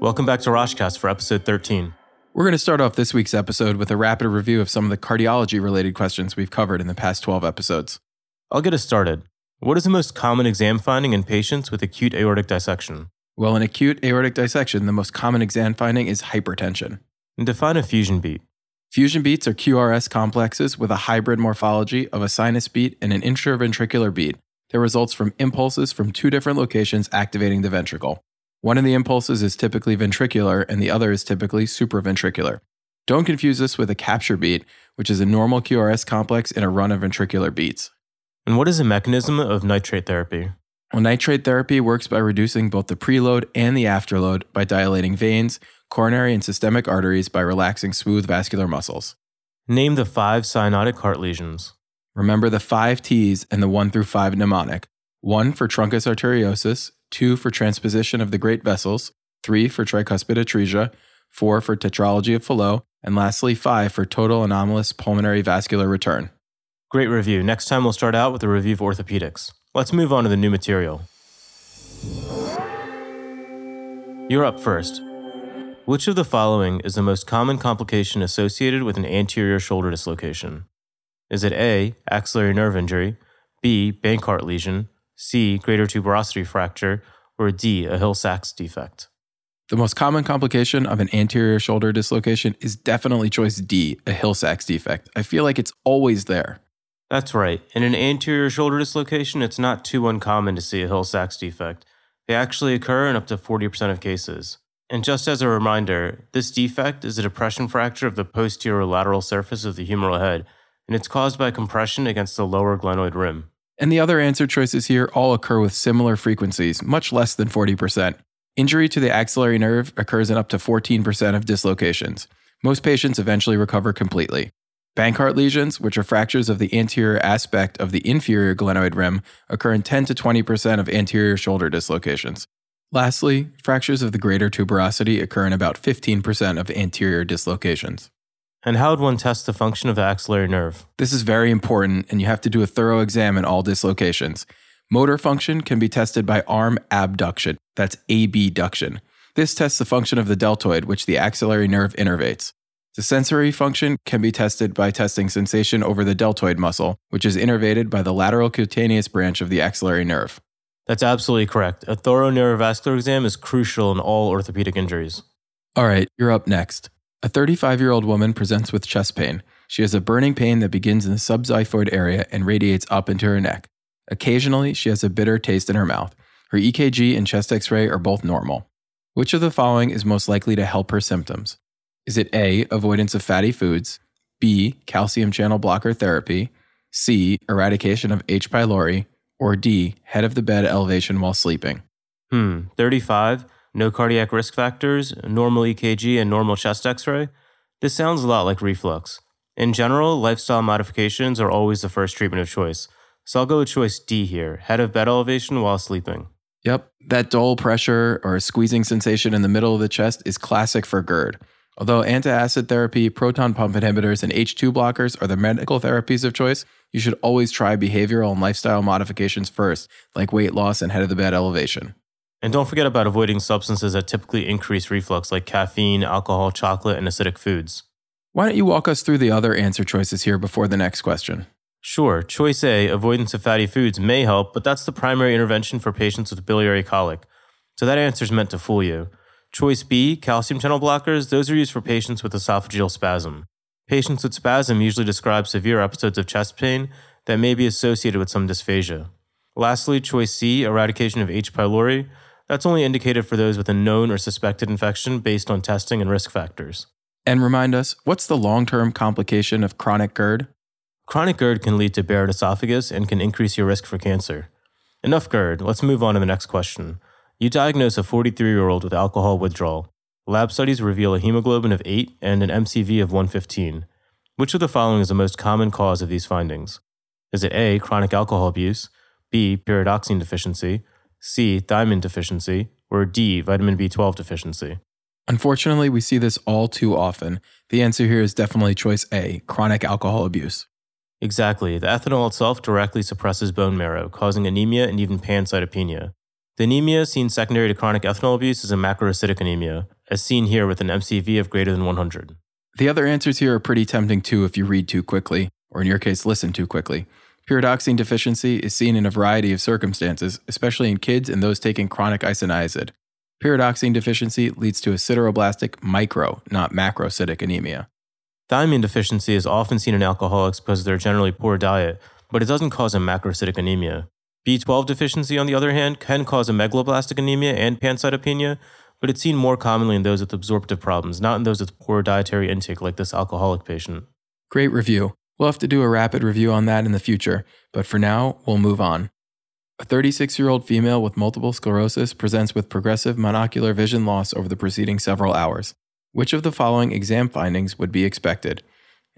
Welcome back to Roshcast for episode 13. We're going to start off this week's episode with a rapid review of some of the cardiology related questions we've covered in the past 12 episodes. I'll get us started. What is the most common exam finding in patients with acute aortic dissection? Well, in acute aortic dissection, the most common exam finding is hypertension. And define a fusion beat. Fusion beats are QRS complexes with a hybrid morphology of a sinus beat and an intraventricular beat that results from impulses from two different locations activating the ventricle. One of the impulses is typically ventricular and the other is typically supraventricular. Don't confuse this with a capture beat, which is a normal QRS complex in a run of ventricular beats. And what is the mechanism of nitrate therapy? Well, nitrate therapy works by reducing both the preload and the afterload by dilating veins, coronary and systemic arteries by relaxing smooth vascular muscles. Name the five cyanotic heart lesions. Remember the five T's and the one through five mnemonic one for truncus arteriosus, two for transposition of the great vessels, three for tricuspid atresia, four for tetralogy of Fallot, and lastly, five for total anomalous pulmonary vascular return. Great review. Next time we'll start out with a review of orthopedics. Let's move on to the new material. You're up first. Which of the following is the most common complication associated with an anterior shoulder dislocation? Is it A, axillary nerve injury, B, Bankart lesion, C, greater tuberosity fracture, or D, a Hill Sachs defect? The most common complication of an anterior shoulder dislocation is definitely choice D, a Hill Sachs defect. I feel like it's always there. That's right. In an anterior shoulder dislocation, it's not too uncommon to see a Hill Sachs defect. They actually occur in up to 40% of cases. And just as a reminder, this defect is a depression fracture of the posterior lateral surface of the humeral head, and it's caused by compression against the lower glenoid rim. And the other answer choices here all occur with similar frequencies, much less than 40%. Injury to the axillary nerve occurs in up to 14% of dislocations. Most patients eventually recover completely. Bankart lesions, which are fractures of the anterior aspect of the inferior glenoid rim, occur in 10 to 20% of anterior shoulder dislocations. Lastly, fractures of the greater tuberosity occur in about 15% of anterior dislocations. And how would one test the function of the axillary nerve? This is very important, and you have to do a thorough exam in all dislocations. Motor function can be tested by arm abduction, that's abduction. This tests the function of the deltoid, which the axillary nerve innervates. The sensory function can be tested by testing sensation over the deltoid muscle, which is innervated by the lateral cutaneous branch of the axillary nerve. That's absolutely correct. A thorough neurovascular exam is crucial in all orthopedic injuries. All right, you're up next. A 35 year old woman presents with chest pain. She has a burning pain that begins in the subxiphoid area and radiates up into her neck. Occasionally, she has a bitter taste in her mouth. Her EKG and chest x ray are both normal. Which of the following is most likely to help her symptoms? Is it A, avoidance of fatty foods, B, calcium channel blocker therapy, C, eradication of H. pylori, or D, head of the bed elevation while sleeping? Hmm, 35, no cardiac risk factors, normal EKG, and normal chest x ray? This sounds a lot like reflux. In general, lifestyle modifications are always the first treatment of choice. So I'll go with choice D here head of bed elevation while sleeping. Yep, that dull pressure or squeezing sensation in the middle of the chest is classic for GERD. Although antacid therapy, proton pump inhibitors, and H2 blockers are the medical therapies of choice, you should always try behavioral and lifestyle modifications first, like weight loss and head of the bed elevation. And don't forget about avoiding substances that typically increase reflux, like caffeine, alcohol, chocolate, and acidic foods. Why don't you walk us through the other answer choices here before the next question? Sure, choice A, avoidance of fatty foods, may help, but that's the primary intervention for patients with biliary colic. So that answer is meant to fool you. Choice B, calcium channel blockers, those are used for patients with esophageal spasm. Patients with spasm usually describe severe episodes of chest pain that may be associated with some dysphagia. Lastly, choice C, eradication of H. pylori, that's only indicated for those with a known or suspected infection based on testing and risk factors. And remind us, what's the long term complication of chronic GERD? Chronic GERD can lead to Barrett esophagus and can increase your risk for cancer. Enough GERD, let's move on to the next question. You diagnose a 43 year old with alcohol withdrawal. Lab studies reveal a hemoglobin of 8 and an MCV of 115. Which of the following is the most common cause of these findings? Is it A, chronic alcohol abuse, B, pyridoxine deficiency, C, thiamine deficiency, or D, vitamin B12 deficiency? Unfortunately, we see this all too often. The answer here is definitely choice A chronic alcohol abuse. Exactly. The ethanol itself directly suppresses bone marrow, causing anemia and even pancytopenia. The anemia seen secondary to chronic ethanol abuse is a macrocytic anemia, as seen here with an MCV of greater than 100. The other answers here are pretty tempting too if you read too quickly, or in your case, listen too quickly. Pyridoxine deficiency is seen in a variety of circumstances, especially in kids and those taking chronic isoniazid. Pyridoxine deficiency leads to a sideroblastic micro, not macrocytic anemia. Thiamine deficiency is often seen in alcoholics because of their generally poor diet, but it doesn't cause a macrocytic anemia. B12 deficiency, on the other hand, can cause a megaloblastic anemia and pancytopenia, but it's seen more commonly in those with absorptive problems, not in those with poor dietary intake like this alcoholic patient. Great review. We'll have to do a rapid review on that in the future, but for now, we'll move on. A 36 year old female with multiple sclerosis presents with progressive monocular vision loss over the preceding several hours. Which of the following exam findings would be expected?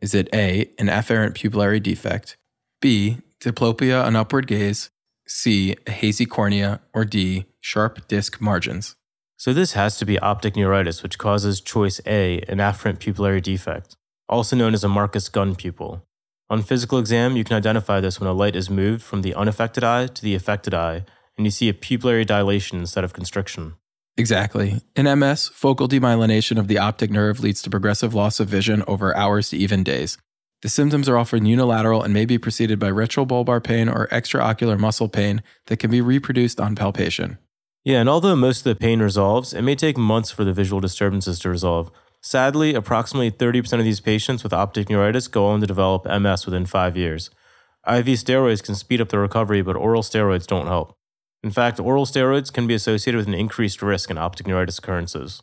Is it A, an afferent pupillary defect, B, diplopia on upward gaze, C, a hazy cornea, or D, sharp disc margins? So this has to be optic neuritis, which causes choice A, an afferent pupillary defect, also known as a Marcus Gunn pupil. On physical exam, you can identify this when a light is moved from the unaffected eye to the affected eye, and you see a pupillary dilation instead of constriction. Exactly. In MS, focal demyelination of the optic nerve leads to progressive loss of vision over hours to even days. The symptoms are often unilateral and may be preceded by retrobulbar pain or extraocular muscle pain that can be reproduced on palpation. Yeah, and although most of the pain resolves, it may take months for the visual disturbances to resolve. Sadly, approximately 30% of these patients with optic neuritis go on to develop MS within five years. IV steroids can speed up the recovery, but oral steroids don't help. In fact, oral steroids can be associated with an increased risk in optic neuritis occurrences.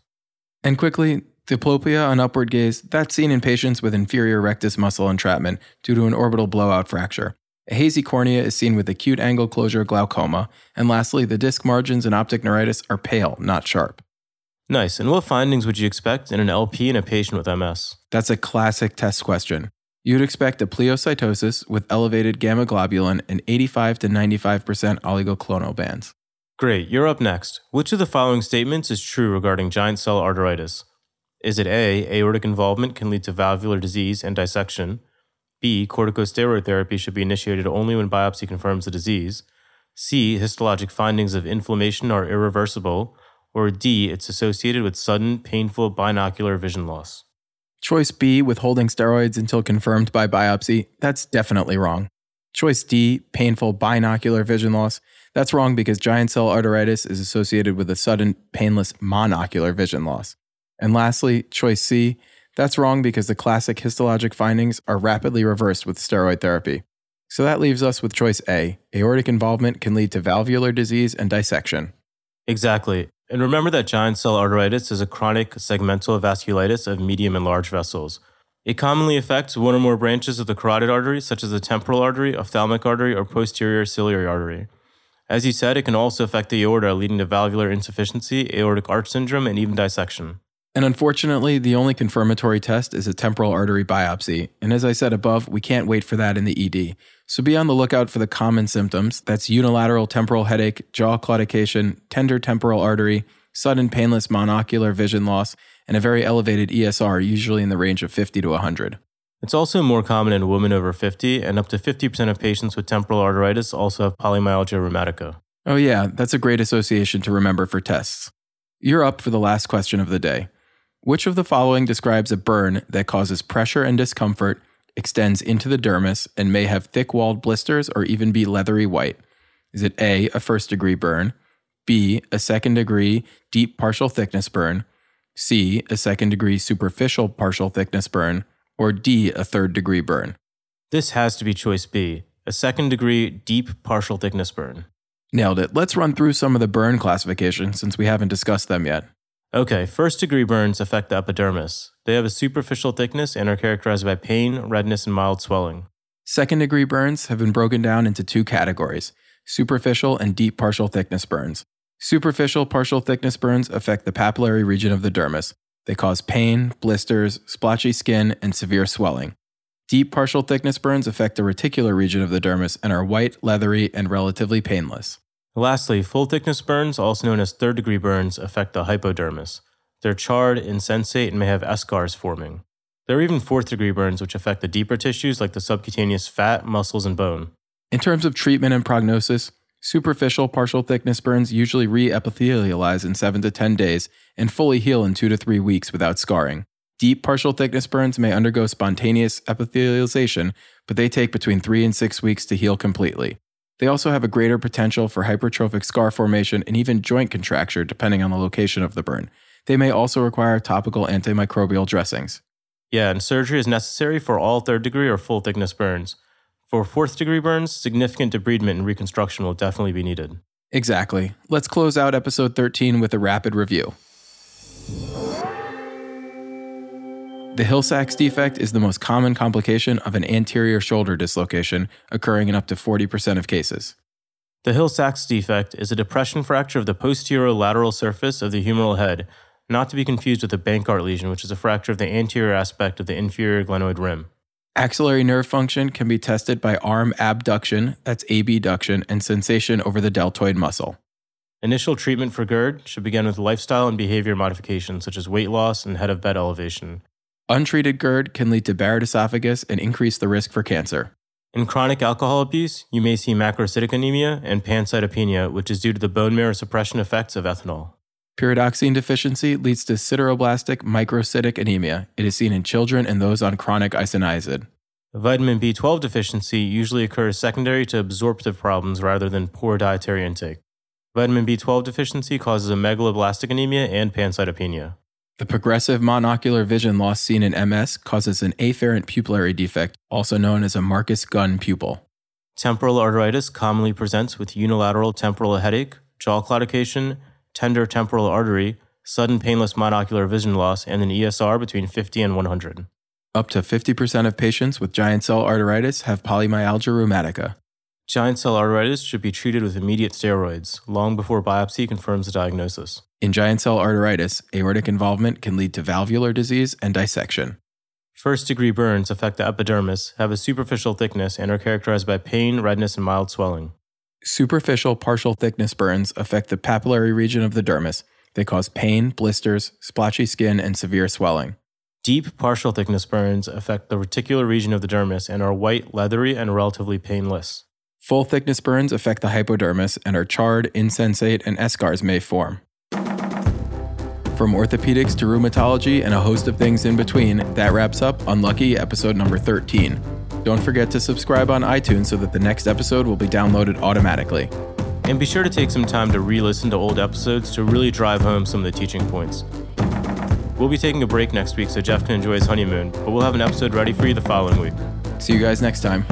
And quickly, diplopia on upward gaze, that's seen in patients with inferior rectus muscle entrapment due to an orbital blowout fracture. A hazy cornea is seen with acute angle closure glaucoma. And lastly, the disc margins in optic neuritis are pale, not sharp. Nice. And what findings would you expect in an LP in a patient with MS? That's a classic test question. You'd expect a pleocytosis with elevated gamma globulin and 85 to 95% oligoclonal bands. Great, you're up next. Which of the following statements is true regarding giant cell arteritis? Is it A, aortic involvement can lead to valvular disease and dissection? B, corticosteroid therapy should be initiated only when biopsy confirms the disease? C, histologic findings of inflammation are irreversible? Or D, it's associated with sudden, painful binocular vision loss? Choice B, withholding steroids until confirmed by biopsy, that's definitely wrong. Choice D, painful binocular vision loss, that's wrong because giant cell arteritis is associated with a sudden, painless monocular vision loss. And lastly, choice C, that's wrong because the classic histologic findings are rapidly reversed with steroid therapy. So that leaves us with choice A aortic involvement can lead to valvular disease and dissection. Exactly. And remember that giant cell arteritis is a chronic segmental vasculitis of medium and large vessels. It commonly affects one or more branches of the carotid artery, such as the temporal artery, ophthalmic artery, or posterior ciliary artery. As you said, it can also affect the aorta, leading to valvular insufficiency, aortic arch syndrome, and even dissection. And unfortunately, the only confirmatory test is a temporal artery biopsy. And as I said above, we can't wait for that in the ED. So be on the lookout for the common symptoms that's unilateral temporal headache, jaw claudication, tender temporal artery, sudden painless monocular vision loss, and a very elevated ESR, usually in the range of 50 to 100. It's also more common in women over 50, and up to 50% of patients with temporal arteritis also have polymyalgia rheumatica. Oh, yeah, that's a great association to remember for tests. You're up for the last question of the day. Which of the following describes a burn that causes pressure and discomfort, extends into the dermis, and may have thick walled blisters or even be leathery white? Is it A, a first degree burn, B, a second degree deep partial thickness burn, C, a second degree superficial partial thickness burn, or D, a third degree burn? This has to be choice B, a second degree deep partial thickness burn. Nailed it. Let's run through some of the burn classifications since we haven't discussed them yet. Okay, first degree burns affect the epidermis. They have a superficial thickness and are characterized by pain, redness, and mild swelling. Second degree burns have been broken down into two categories superficial and deep partial thickness burns. Superficial partial thickness burns affect the papillary region of the dermis. They cause pain, blisters, splotchy skin, and severe swelling. Deep partial thickness burns affect the reticular region of the dermis and are white, leathery, and relatively painless. Lastly, full thickness burns, also known as third degree burns, affect the hypodermis. They're charred, insensate, and may have eschars forming. There are even fourth degree burns, which affect the deeper tissues like the subcutaneous fat, muscles, and bone. In terms of treatment and prognosis, Superficial partial thickness burns usually re epithelialize in 7 to 10 days and fully heal in 2 to 3 weeks without scarring. Deep partial thickness burns may undergo spontaneous epithelialization, but they take between 3 and 6 weeks to heal completely. They also have a greater potential for hypertrophic scar formation and even joint contracture depending on the location of the burn. They may also require topical antimicrobial dressings. Yeah, and surgery is necessary for all third degree or full thickness burns. For fourth degree burns, significant debridement and reconstruction will definitely be needed. Exactly. Let's close out episode 13 with a rapid review. The Hill-Sachs defect is the most common complication of an anterior shoulder dislocation, occurring in up to 40% of cases. The Hill-Sachs defect is a depression fracture of the posterior lateral surface of the humeral head, not to be confused with a Bankart lesion, which is a fracture of the anterior aspect of the inferior glenoid rim. Axillary nerve function can be tested by arm abduction, that's abduction, and sensation over the deltoid muscle. Initial treatment for GERD should begin with lifestyle and behavior modifications such as weight loss and head of bed elevation. Untreated GERD can lead to Barrett esophagus and increase the risk for cancer. In chronic alcohol abuse, you may see macrocytic anemia and pancytopenia, which is due to the bone marrow suppression effects of ethanol. Pyridoxine deficiency leads to sideroblastic microcytic anemia. It is seen in children and those on chronic isoniazid. Vitamin B12 deficiency usually occurs secondary to absorptive problems rather than poor dietary intake. Vitamin B12 deficiency causes a megaloblastic anemia and pancytopenia. The progressive monocular vision loss seen in MS causes an afferent pupillary defect, also known as a Marcus Gunn pupil. Temporal arteritis commonly presents with unilateral temporal headache, jaw claudication, tender temporal artery, sudden painless monocular vision loss, and an ESR between 50 and 100. Up to 50% of patients with giant cell arteritis have polymyalgia rheumatica. Giant cell arteritis should be treated with immediate steroids, long before biopsy confirms the diagnosis. In giant cell arteritis, aortic involvement can lead to valvular disease and dissection. First degree burns affect the epidermis, have a superficial thickness, and are characterized by pain, redness, and mild swelling. Superficial partial thickness burns affect the papillary region of the dermis. They cause pain, blisters, splotchy skin, and severe swelling. Deep partial thickness burns affect the reticular region of the dermis and are white, leathery, and relatively painless. Full thickness burns affect the hypodermis and are charred, insensate, and eschars may form. From orthopedics to rheumatology and a host of things in between, that wraps up Unlucky episode number 13. Don't forget to subscribe on iTunes so that the next episode will be downloaded automatically. And be sure to take some time to re listen to old episodes to really drive home some of the teaching points. We'll be taking a break next week so Jeff can enjoy his honeymoon, but we'll have an episode ready for you the following week. See you guys next time.